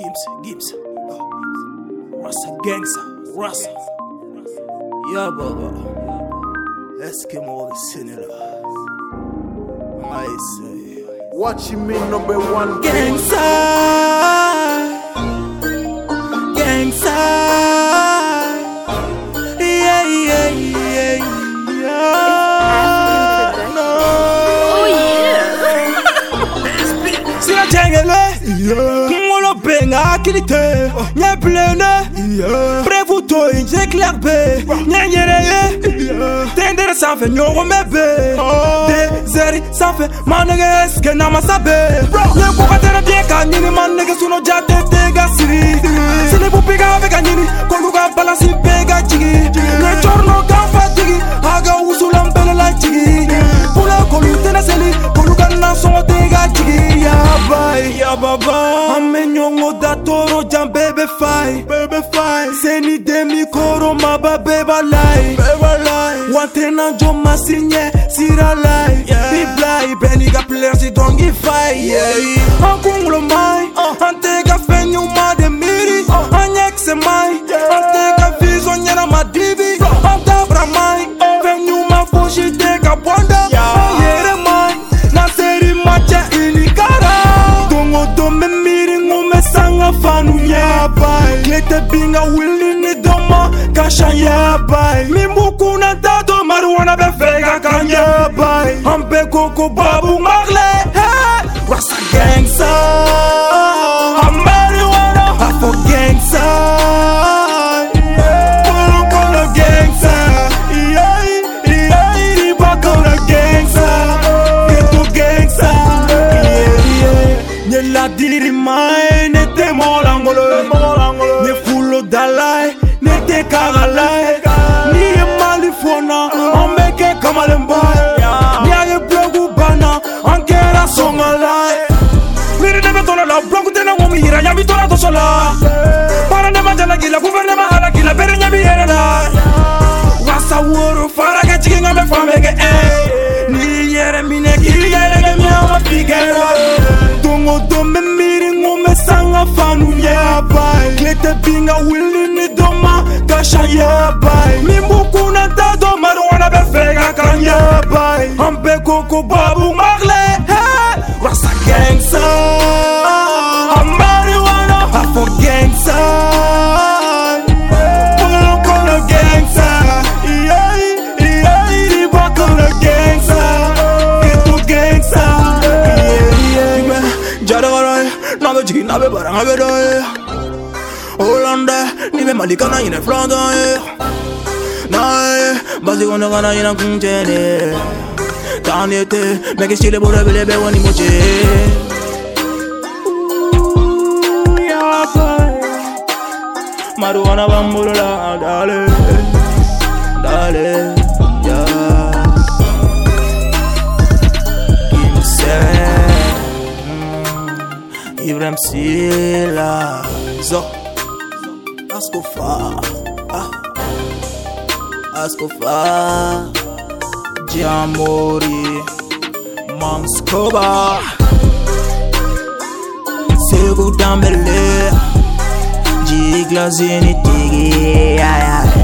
Gims, Gims. Oh. Rasta gangster, Rasta. Yeah, baba. Eskimo Sinila. I say. Watchimi number one Gangsta. Gangsta. Yeah, yeah, yeah, yeah. Oh, No. Oh yeah. sira jɛngɛlɛ kunkolo bɛ nka hakili tɛ ɲɛ bilenɛ prɛfu to yen jɛ kilak bɛ ɲɛ yɛrɛ ye tɛndɛrɛ sanfɛ ɲɔgɔnmɛ bɛ ah. dezɛri sanfɛ manɛgɛ ɛsikɛ namasa bɛ ɲɛ kokatɛrɛ biɲɛ ka ɲini manɛgɛ sunɔ jate ka siri ɲɔgɔn da tɔɔrɔ jan bɛɛ bɛ fa ye bɛɛ bɛ fa ye seni demi koro maba bɛɛ b'a la ye bɛɛ b'a la ye wa tɛna jɔ masiri ɲɛ sira la ye i bila ye bɛɛ n'i ka pilɛrisi dɔnki fa ye an kunkolo ma ye an tɛ tile tɛ bin ka wuli ni dɔ ma ka san yaba ye min b'u kunna t'a to marijuana bɛ fɛ ka kan yaba ye an bɛɛ ko ko babu magle rasta gangsta. An marijuana a fɔ gangsta. Kolo kolo gangsta. Yeah yeah riba kolo gangsta. Ghetto gangsta. Yeah yeah. Nye ladiri mai ne te molangolo ne fulo dalai ne te kagalai. Ni ye mali fona an bɛ kɛ kamalenba ni a ye blogu bana an kɛra sɔngɔla miiri ne bɛ tɔnɔ la blogu ko min yira ɲabi tora dɔsɔ la baara ne ma ye tile tɛ bin ka wuli ni dɔ ma ka san yaba ye min b'u kunna t'a dɔn marijuana bɛ fɛ ka kan yaba ye an bɛɛ ko ko babu magle rasta gangsta a marijuana a fɔ gangsta Kolo kolo gangsta yeah yeah riba kolo gangsta ghetto gangsta yeah yeah jara kɔrɔ ye n'a bɛ jigin n'a bɛ bara n'a bɛ dɔ ye Hollande ni bɛ Mali kana ɲinɛ filatɔ ye eh. n'a ye basi kɔnɔ kana ɲinɛ kuncɛ de taa ni te mɛ k'i sile bolo belebele wɔ ni mo cɛ Marijuana van bolo la, dale, dale, ya. Kimse, mm, mm, Ibrahim Sila, zo, Ascofa, ah, Ascofa, Jamori, Manskoba, Segu Dambele. G glazini tigi, yeah, yeah.